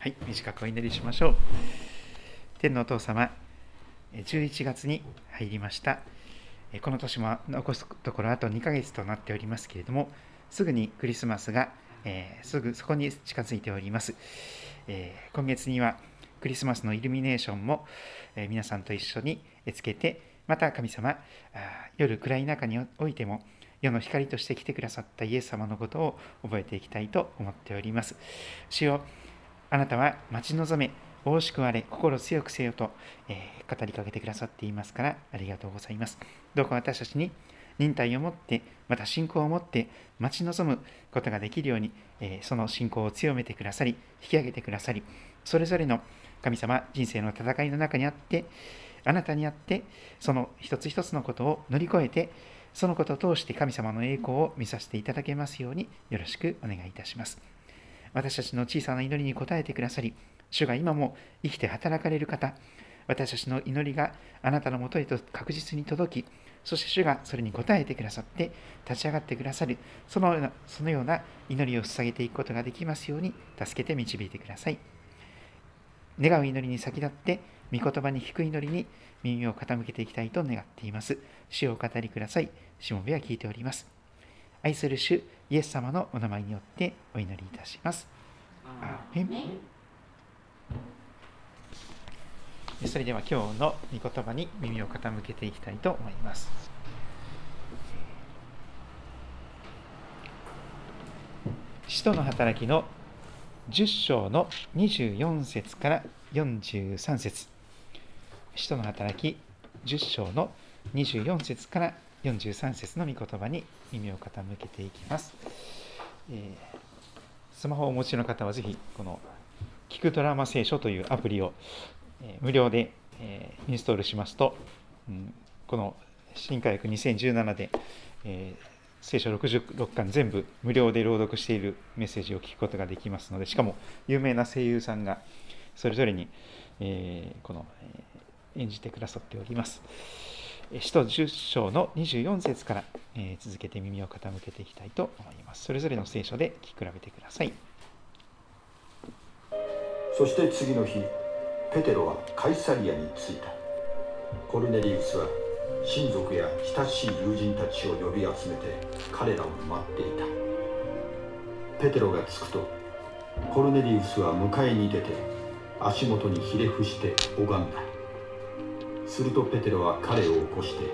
はい、短くお祈りしましょう。天のお父様、11月に入りました。この年も残すところあと2ヶ月となっておりますけれども、すぐにクリスマスが、えー、すぐそこに近づいております。えー、今月にはクリスマスのイルミネーションも、えー、皆さんと一緒につけて、また神様、夜暗い中においても、世の光として来てくださったイエス様のことを覚えていきたいと思っております。主よあなたは待ち望め、大しくあれ、心強くせよと、えー、語りかけてくださっていますから、ありがとうございます。どうか私たちに忍耐を持って、また信仰を持って待ち望むことができるように、えー、その信仰を強めてくださり、引き上げてくださり、それぞれの神様、人生の戦いの中にあって、あなたにあって、その一つ一つのことを乗り越えて、そのことを通して神様の栄光を見させていただけますようによろしくお願いいたします。私たちの小さな祈りに応えてくださり、主が今も生きて働かれる方、私たちの祈りがあなたのもとへと確実に届き、そして主がそれに応えてくださって立ち上がってくださる、そのようなそのような祈りを捧げていくことができますように助けて導いてください。願う祈りに先立って、御言葉に低い祈りに耳を傾けていきたいと願っています。主をお語りください。しもべは聞いております。愛する主、イエス様のお名前によってお祈りいたします。アーメンそれでは今日の御言葉に耳を傾けていきたいと思います。使徒の働きの10章の24節から43節使徒の働き10章の24節から43節の御言葉に耳を傾けていきます。えー、スマホをお持ちの方はぜひ、この聞くドラマ聖書というアプリを、えー、無料で、えー、インストールしますと、うん、この新科学2017で、え、聖書66巻全部無料で朗読しているメッセージを聞くことができますので、しかも有名な声優さんがそれぞれに、え、この、演じてくださっております。使徒10章の24節から、え続けて耳を傾けていきたいと思います。それぞれの聖書で聞き比べてください。そして次の日、ペテロはカイサリアに着いた。コルネリウスは親族や親しい友人たちを呼び集めて彼らを待っていた。ペテロが着くと、コルネリウスは迎えに出て足元にひれ伏して拝んだ。するとペテロは彼を起こして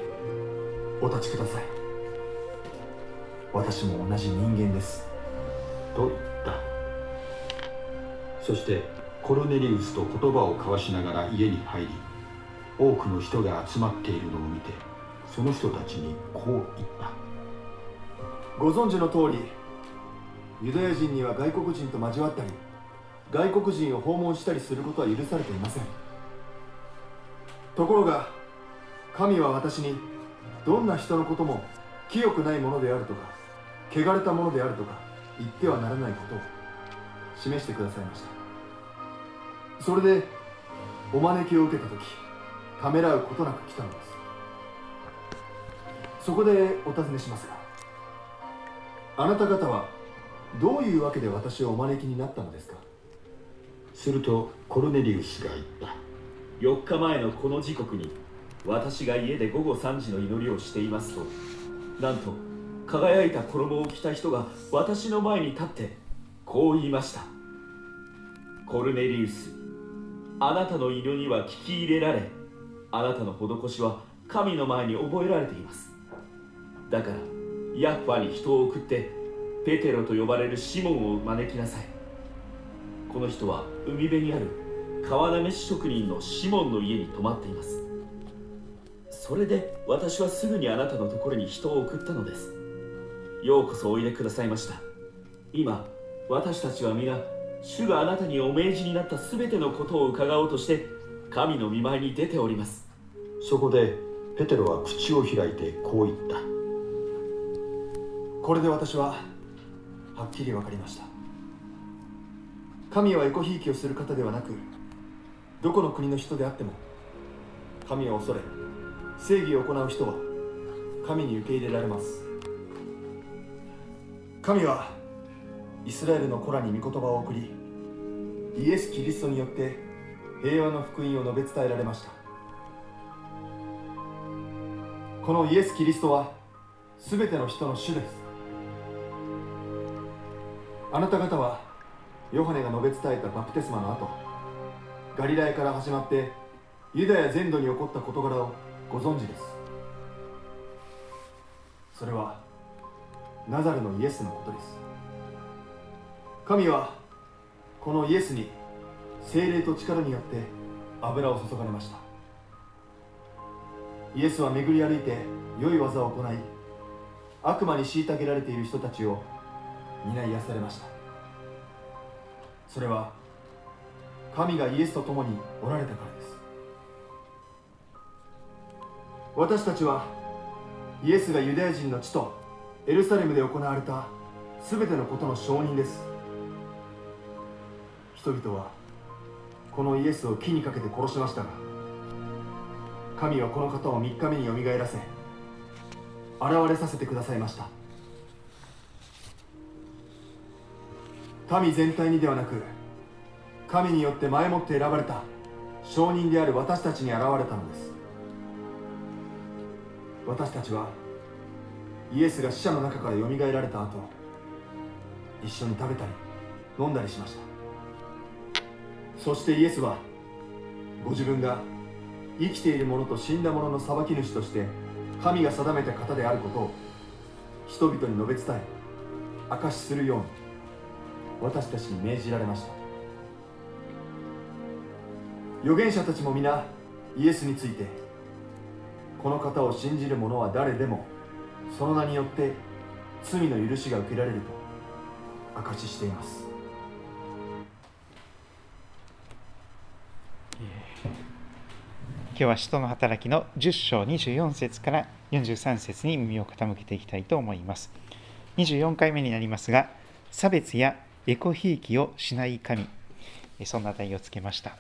「お立ちください。私も同じ人間です」と言った。そしてコルネリウスと言葉を交わしながら家に入り多くの人が集まっているのを見てその人たちにこう言った。ご存知の通りユダヤ人には外国人と交わったり外国人を訪問したりすることは許されていませんところが神は私にどんな人のことも清くないものであるとか汚れたものであるとか言ってはならないことを示してくださいました。それでお招きを受けた時ためらうことなく来たのです。そこでお尋ねしますがあなた方はどういうわけで私をお招きになったのですか？するとコルネリウスが言った。4日前のこの時刻に私が家で午後3時の祈りをしていますとなんと輝いた衣を着た人が私の前に立ってこう言いました。コルネリウスあなたの祈りは聞き入れられあなたの施しは神の前に覚えられています。だからヤッファに人を送ってペテロと呼ばれるシモンを招きなさい。この人は海辺にある川なめし職人のシモンの家に泊まっています。それで私はすぐにあなたのところに人を送ったのです。ようこそおいでくださいました。今私たちは皆主があなたにお命じになった全てのことを伺おうとして神の見舞いに出ております。そこでペテロは口を開いてこう言った。これで私ははっきり分かりました。神はエコひいきをする方ではなくどこの国の人であっても神を恐れ正義を行う人は神に受け入れられます。神はイスラエルの子らに御言葉を送りイエス・キリストによって平和の福音を述べ伝えられました。このイエス・キリストは全ての人の主です。あなた方はヨハネが述べ伝えたバプテスマの後ガリラヤから始まってユダヤ全土に起こった事柄をご存知です。それはナザルのイエスのことです。神はこのイエスに精霊と力によって油を注がれました。イエスは巡り歩いて良い技を行い悪魔に虐げられている人たちを皆癒されました。それは神がイエスと共におられたからです。私たちはイエスがユダヤ人の地とエルサレムで行われた全てのことの証人です。人々はこのイエスを木にかけて殺しましたが神はこの方を3日目によみがえらせ現れさせてくださいました。民全体にではなく神によって前もって選ばれた証人である私たちに現れたのです。私たちはイエスが死者の中からよみがえられた後一緒に食べたり飲んだりしました。そしてイエスはご自分が生きている者と死んだ者の裁き主として神が定めた方であることを人々に述べ伝え証しするように私たちに命じられました。預言者たちも皆イエスについてこの方を信じる者は誰でもその名によって罪の許しが受けられると証ししています。今日は使徒の働きの10章24節から43節に耳を傾けていきたいと思います。24回目になりますが差別やエコひいきをしない神。そんな題をつけました。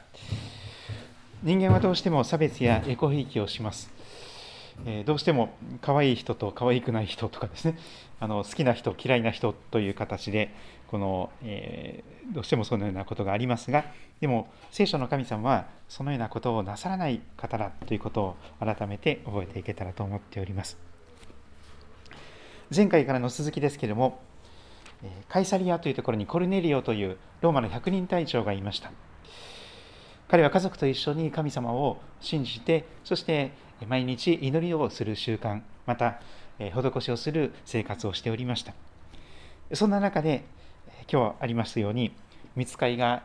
人間はどうしても差別やエコひいきをします。えどうしても可愛い人と可愛くない人とかですね。あの好きな人嫌いな人という形でこの、えー、どうしてもそのようなことがありますがでも聖書の神様はそのようなことをなさらない方だということを改めて覚えていけたらと思っております。前回からの続きですけれどもカイサリアというところにコルネリオというローマの百人隊長がいました。彼は家族と一緒に神様を信じてそして毎日祈りをする習慣また施しをする生活をしておりました。そんな中で今日ありますように見つかりが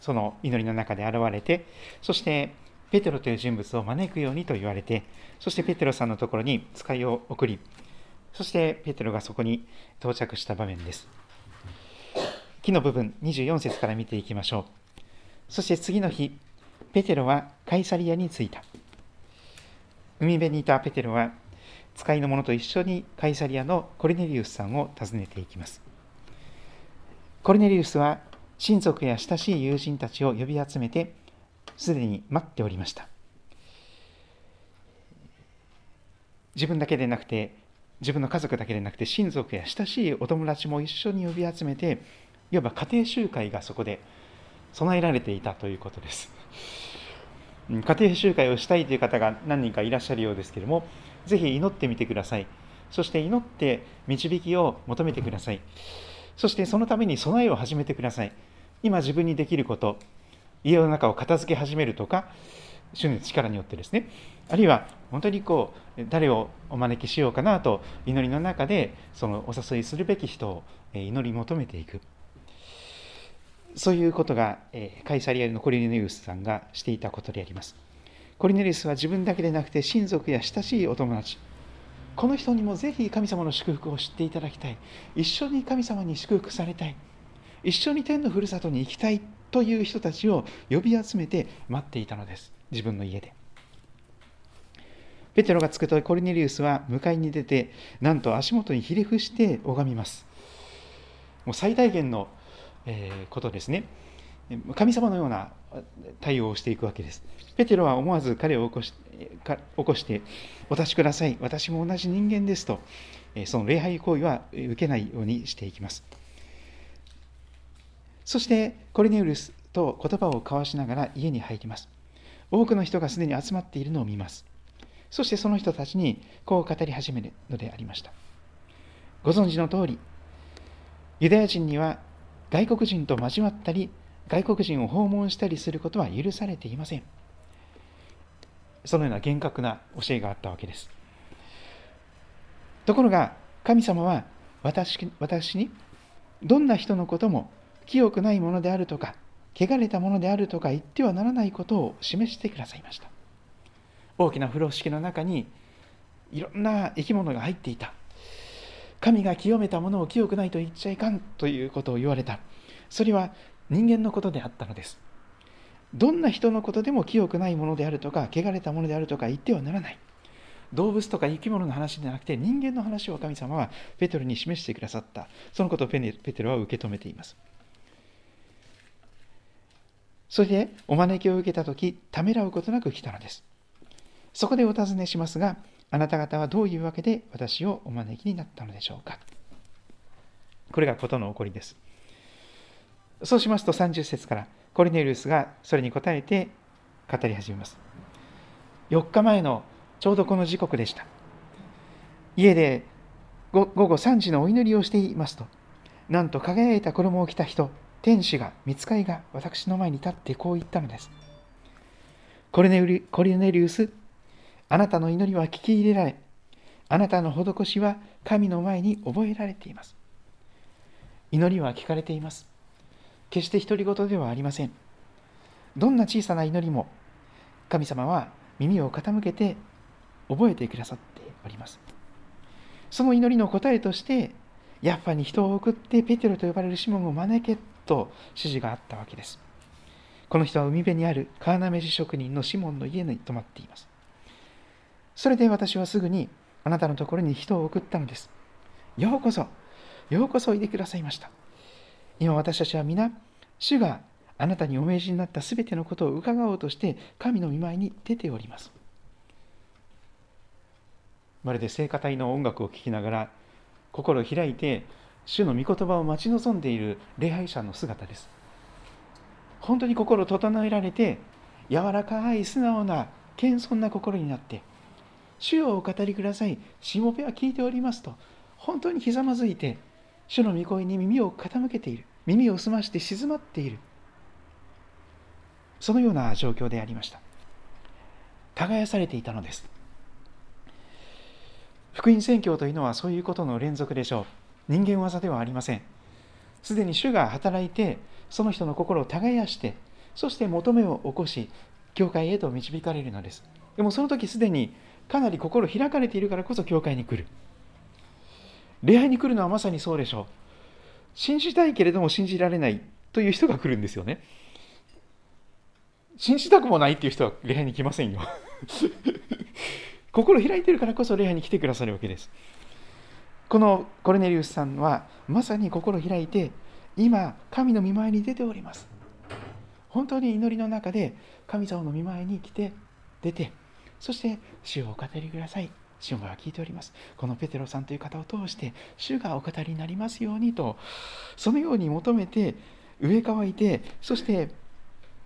その祈りの中で現れてそしてペテロという人物を招くようにと言われてそしてペテロさんのところに使いを送りそしてペテロがそこに到着した場面です。木の部分24節から見ていきましょう。そして次の日ペテロはカイサリアに着いた。海辺にいたペテロは使いの者と一緒にカイサリアのコルネリウスさんを訪ねていきます。コルネリウスは親族や親しい友人たちを呼び集めてすでに待っておりました。自分だけでなくて自分の家族だけでなくて親族や親しいお友達も一緒に呼び集めていわば家庭集会がそこで備えられていたということです。家庭集会をしたいという方が何人かいらっしゃるようですけれどもぜひ祈ってみてください。そして祈って導きを求めてください。そしてそのために備えを始めてください。今自分にできること家の中を片付け始めるとか主の力によってですね。あるいは本当にこう誰をお招きしようかなと祈りの中でそのお誘いするべき人を祈り求めていく。そういうことが、えカイサリアのコリネリウスさんがしていたことであります。コリネリウスは自分だけでなくて親族や親しいお友達、この人にもぜひ神様の祝福を知っていただきたい。一緒に神様に祝福されたい。一緒に天のふるさとに行きたいという人たちを呼び集めて待っていたのです。自分の家で。ペテロがつくとコリネリウスは迎えに出て、なんと足元にひれ伏して拝みます。もう最大限のえことですね。神様のような対応をしていくわけです。ペテロは思わず彼を起こし起こして、お立ちください、私も同じ人間ですと、その礼拝行為は受けないようにしていきます。そしてコリネウルスと言葉を交わしながら家に入ります多くの人がすでに集まっているのを見ますそしてその人たちにこう語り始めるのでありましたご存知の通りユダヤ人には外国人と交わったり外国人を訪問したりすることは許されていません。そのような厳格な教えがあったわけです。ところが神様は私私にどんな人のことも清くないものであるとか汚れたものであるとか言ってはならないことを示してくださいました。大きな風呂敷の中にいろんな生き物が入っていた。神が清めたものを清くないと言っちゃいかんということを言われた。それは人間のことであったのです。どんな人のことでも清くないものであるとか汚れたものであるとか言ってはならない。動物とか生き物の話ではなくて人間の話を神様はペテロに示してくださった。そのことをペテロは受け止めています。それでお招きを受けた時ためらうことなく来たのです。そこでお尋ねしますがあなた方はどういうわけで私をお招きになったのでしょうか。これが事の起こりです。そうしますと30節からコリネリウスがそれに答えて語り始めます。4日前のちょうどこの時刻でした。家で午後3時のお祈りをしていますとなんと輝いた衣を着た人天使が見つかいが私の前に立ってこう言ったのです。コリネコリネリウスあなたの祈りは聞き入れられあなたの施しは神の前に覚えられています。祈りは聞かれています。決して独り言ではありません。どんな小さな祈りも神様は耳を傾けて覚えてくださっております。その祈りの答えとしてヤッファに人を送ってペテロと呼ばれるシモンを招けと指示があったわけです。この人は海辺にある川なめし職人のシモンの家に泊まっています。それで私はすぐにあなたのところに人を送ったのです。ようこそ。ようこそおいでくださいました。今私たちは皆主があなたにお命じになったすべてのことを伺おうとして神の御前に出ております。まるで聖歌隊の音楽を聴きながら心を開いて主の御言葉を待ち望んでいる礼拝者の姿です。本当に心を整えられて柔らかい素直な謙遜な心になって主をお語りください。しもべは聞いておりますと本当にひざまずいて主の御声に耳を傾けている。耳を澄まして静まっている。そのような状況でありました。耕されていたのです。福音宣教というのはそういうことの連続でしょう。人間技ではありません。すでに主が働いてその人の心を耕してそして求めを起こし教会へと導かれるのです。でもその時すでにかなり心開かれているからこそ教会に来る。礼拝に来るのはまさにそうでしょう。信じたいけれども信じられないという人が来るんですよね。信じたくもないっていう人は礼拝に来ませんよ。心開いてるからこそ礼拝に来てくださるわけです。このコルネリウスさんはまさに心開いて今神の御前に出ております。本当に祈りの中で神様の御前に来て出てそして主をお語りください。主は聞いております。このペテロさんという方を通して主がお語りになりますようにとそのように求めて上乾いてそして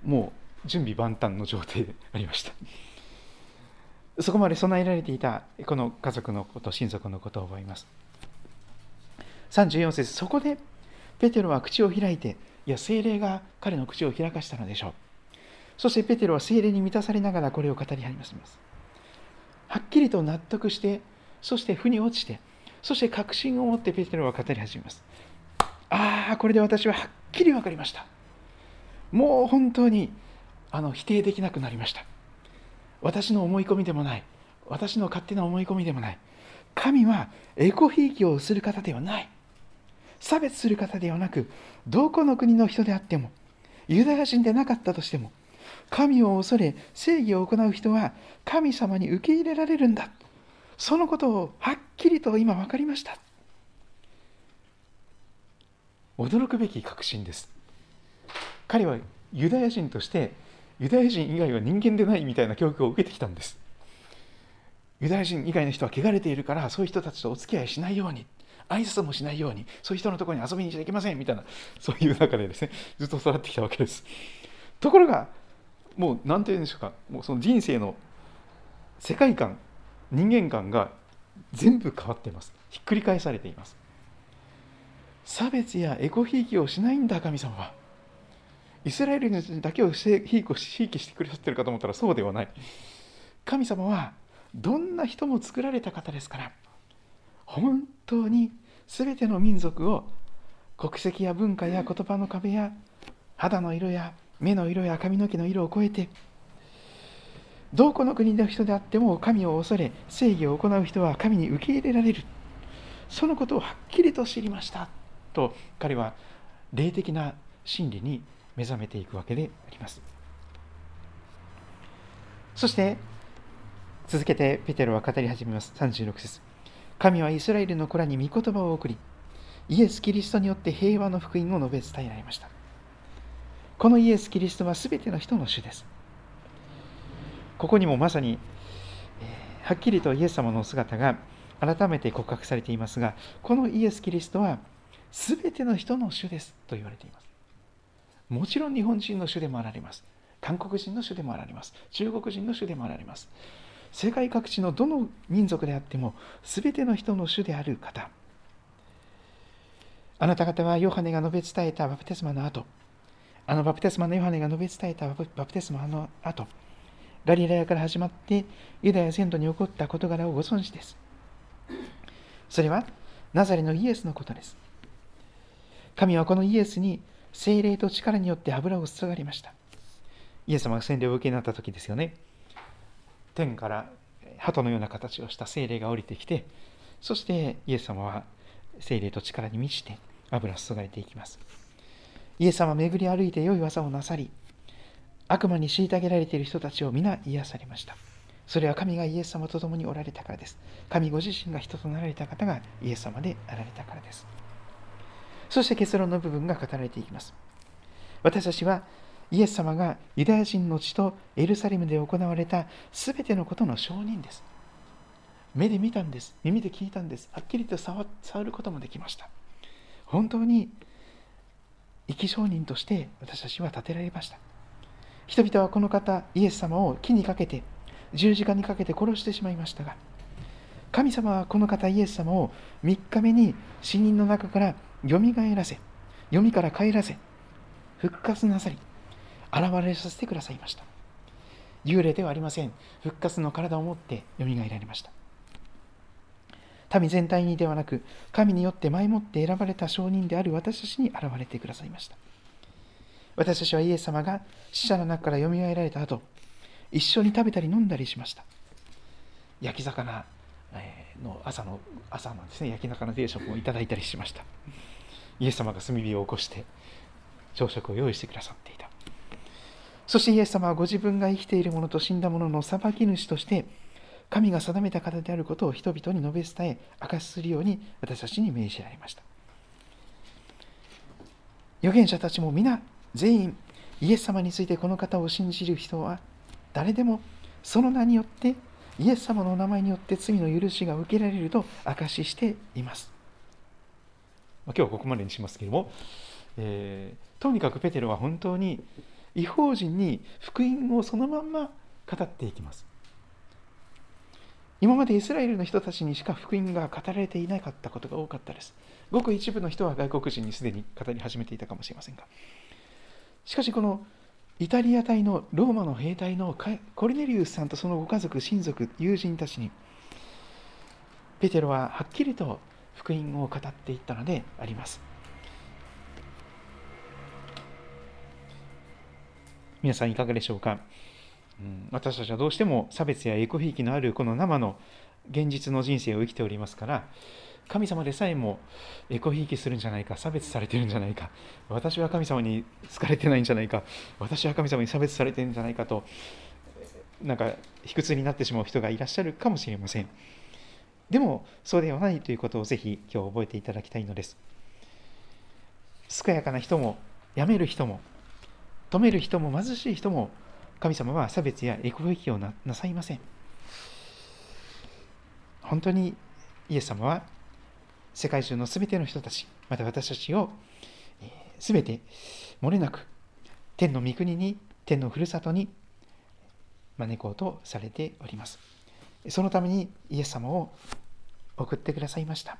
もう準備万端の状態で ありました。そこまで備えられていたこの家族のこと親族のことを覚えます。34節そこでペテロは口を開いていや精霊が彼の口を開かしたのでしょう。そしてペテロは精霊に満たされながらこれを語り始めます。はっきりと納得してそして腑に落ちてそして確信を持ってペテロは語り始めます。ああこれで私ははっきり分かりました。もう本当にあの否定できなくなりました。私の思い込みでもない私の勝手な思い込みでもない。神はエコひいきをする方ではない。差別する方ではなくどこの国の人であってもユダヤ人でなかったとしても神を恐れ正義を行う人は神様に受け入れられるんだ。そのことをはっきりと今分かりました。驚くべき確信です。彼はユダヤ人としてユダヤ人以外は人間でないみたいな教育を受けてきたんです。ユダヤ人以外の人は汚れているからそういう人たちとお付き合いしないように挨拶もしないようにそういう人のところに遊びに行っちゃいけませんみたいなそういう中でですねずっと育ってきたわけです。ところがもう何て言うんでしょうか。もうその人生の世界観人間観が全部変わっています。ひっくり返されています。差別やエコひいきをしないんだ神様は。イスラエルにだけをひいきしてくださってるかと思ったらそうではない。神様はどんな人も作られた方ですから本当に全ての民族を国籍や文化や言葉の壁や肌の色や目の色や髪の毛の色を超えてどこの国の人であっても神を恐れ正義を行う人は神に受け入れられる。そのことをはっきりと知りました。と彼は霊的な真理に目覚めていくわけであります。そして続けてペテロは語り始めます。36節。神はイスラエルの子らに御言葉を送りイエス・キリストによって平和の福音を述べ伝えられました。このイエス・キリストは全ての人の主です。ここにもまさに、はっきりとイエス様の姿が改めて告白されていますがこのイエス・キリストは全ての人の主ですと言われています。もちろん日本人の主でもあられます。韓国人の主でもあられます。中国人の主でもあられます。世界各地のどの民族であっても全ての人の主である方。あなた方はヨハネが述べ伝えたバプテスマの後あのバプテスマのヨハネが述べ伝えたバプテスマの後ガリラヤから始まってユダヤ全土に起こった事柄をご存知です。それはナザレのイエスのことです。神はこのイエスに精霊と力によって油を注がれました。イエス様が洗礼を受けになった時ですよね。天から鳩のような形をした精霊が降りてきてそしてイエス様は精霊と力に満ちて油を注がれていきます。イエス様巡り歩いて良い技をなさり悪魔に虐げられている人たちを皆癒されましたそれは神がイエス様と共におられたからです神ご自身が人となられた方がイエス様であられたからですそして結論の部分が語られていきます私たちはイエス様がユダヤ人の地とエルサレムで行われたすべてのことの証人です。目で見たんです。耳で聞いたんです。はっきりと触ることもできました。本当に生き証人として私たちは立てられました。人々はこの方、イエス様を木にかけて、十字架にかけて殺してしまいましたが、神様はこの方、イエス様を3日目に死人の中からよみがえらせ、読みから帰らせ、復活なさり、現れさせてくださいました。幽霊ではありません。復活の体を持ってよみがえられました。民全体にではなく神によって前もって選ばれた証人である私たちに現れてくださいました。私たちはイエス様が死者の中からよみがえられた後一緒に食べたり飲んだりしました。焼き魚の朝の朝のですね。焼き魚定食をいただいたりしました。イエス様が炭火を起こして朝食を用意してくださっていた。そしてイエス様はご自分が生きている者と死んだ者の裁き主として、神が定めた方であることを人々に述べ伝え、明かしするように私たちに命じられました。預言者たちも皆、全員、イエス様についてこの方を信じる人は、誰でもその名によって、イエス様のお名前によって罪の許しが受けられると証ししています。今日はここまでにしますけれども、えー、とにかくペテロは本当に違法人に福音をそのまんま語っていきます今までイスラエルの人たちにしか福音が語られていなかったことが多かったです。ごく一部の人は外国人にすでに語り始めていたかもしれませんが。しかしこのイタリア隊のローマの兵隊のコルネリウスさんとそのご家族親族友人たちにペテロははっきりと福音を語っていったのであります。皆さんいかがでしょうか、うん、私たちはどうしても差別やエコひいきのあるこの生の現実の人生を生きておりますから神様でさえもエコひいきするんじゃないか差別されてるんじゃないか私は神様に好かれてないんじゃないか私は神様に差別されてるんじゃないかとなんか卑屈になってしまう人がいらっしゃるかもしれません。でもそうではないということをぜひ今日覚えていただきたいのです。健やかな人も辞める人も止める人も貧しい人も神様は差別やエコひいきをなさいません本当にイエス様は世界中のすべての人たち、また私たちをすべて漏れなく天の御国に、天のふるさとに招こうとされております。そのためにイエス様を送ってくださいました。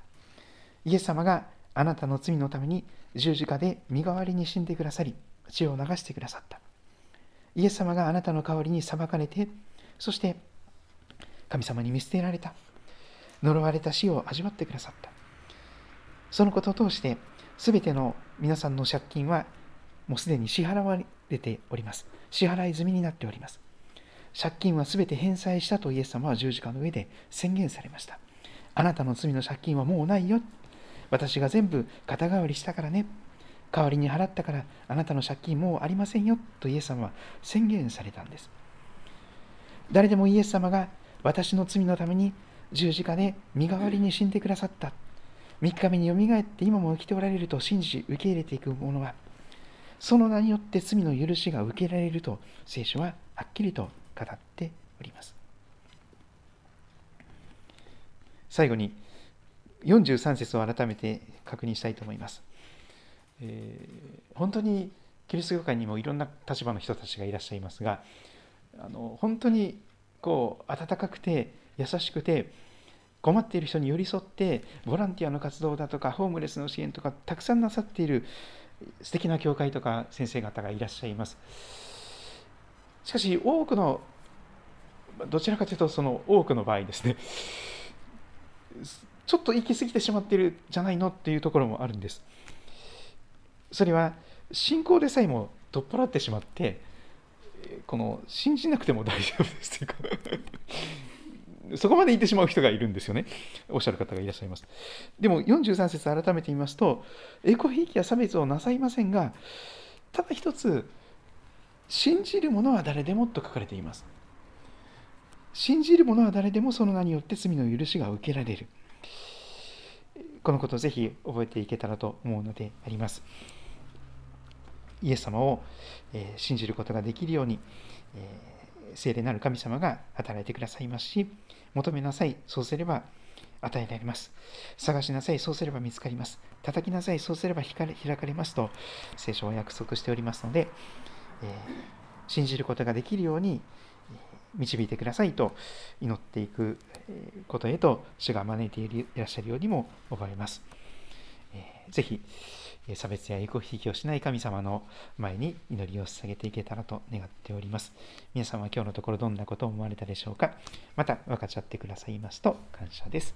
イエス様があなたの罪のために十字架で身代わりに死んでくださり、血を流してくださった。イエス様があなたの代わりに裁かれて、そして神様に見捨てられた。呪われた死を味わってくださった。そのことを通して、すべての皆さんの借金はもうすでに支払われております。支払い済みになっております。借金はすべて返済したとイエス様は十字架の上で宣言されました。あなたの罪の借金はもうないよ。私が全部肩代わりしたからね。代わりに払ったからあなたの借金もうありませんよとイエス様は宣言されたんです。誰でもイエス様が私の罪のために十字架で身代わりに死んでくださった。3日目によみがえって今も生きておられると信じ受け入れていく者はその名によって罪の許しが受けられると聖書ははっきりと語っております。最後に43節を改めて確認したいと思います。えー、本当にキリスト教会にもいろんな立場の人たちがいらっしゃいますがあの本当にこう温かくて優しくて困っている人に寄り添ってボランティアの活動だとかホームレスの支援とかたくさんなさっている素敵な教会とか先生方がいらっしゃいます。しかし多くのどちらかというとその多くの場合ですねちょっと行き過ぎてしまっているじゃないのっていうところもあるんです。それは信仰でさえも取っ払ってしまってこの信じなくても大丈夫ですというか そこまで言ってしまう人がいるんですよね。おっしゃる方がいらっしゃいます。でも43節改めて言いますと、エコひいきや差別をなさいませんが、ただ一つ、信じる者は誰でもと書かれています。信じる者は誰でもその名によって罪の許しが受けられる。このことをぜひ覚えていけたらと思うのであります。イエス様を、信じることができるように、え聖霊なる神様が働いてくださいますし、求めなさい、そうすれば与えられます。探しなさい、そうすれば見つかります。叩きなさい、そうすれば開かれますと、聖書は約束しておりますので、え、信じることができるように導いてくださいと祈っていくことへと主が招いていらっしゃるようにも思われます。えー、ぜひ、差別や横引きをしない神様の前に祈りを捧げていけたらと願っております。皆さんは今日のところどんなことを思われたでしょうか？また分かち合ってくださいますと感謝です。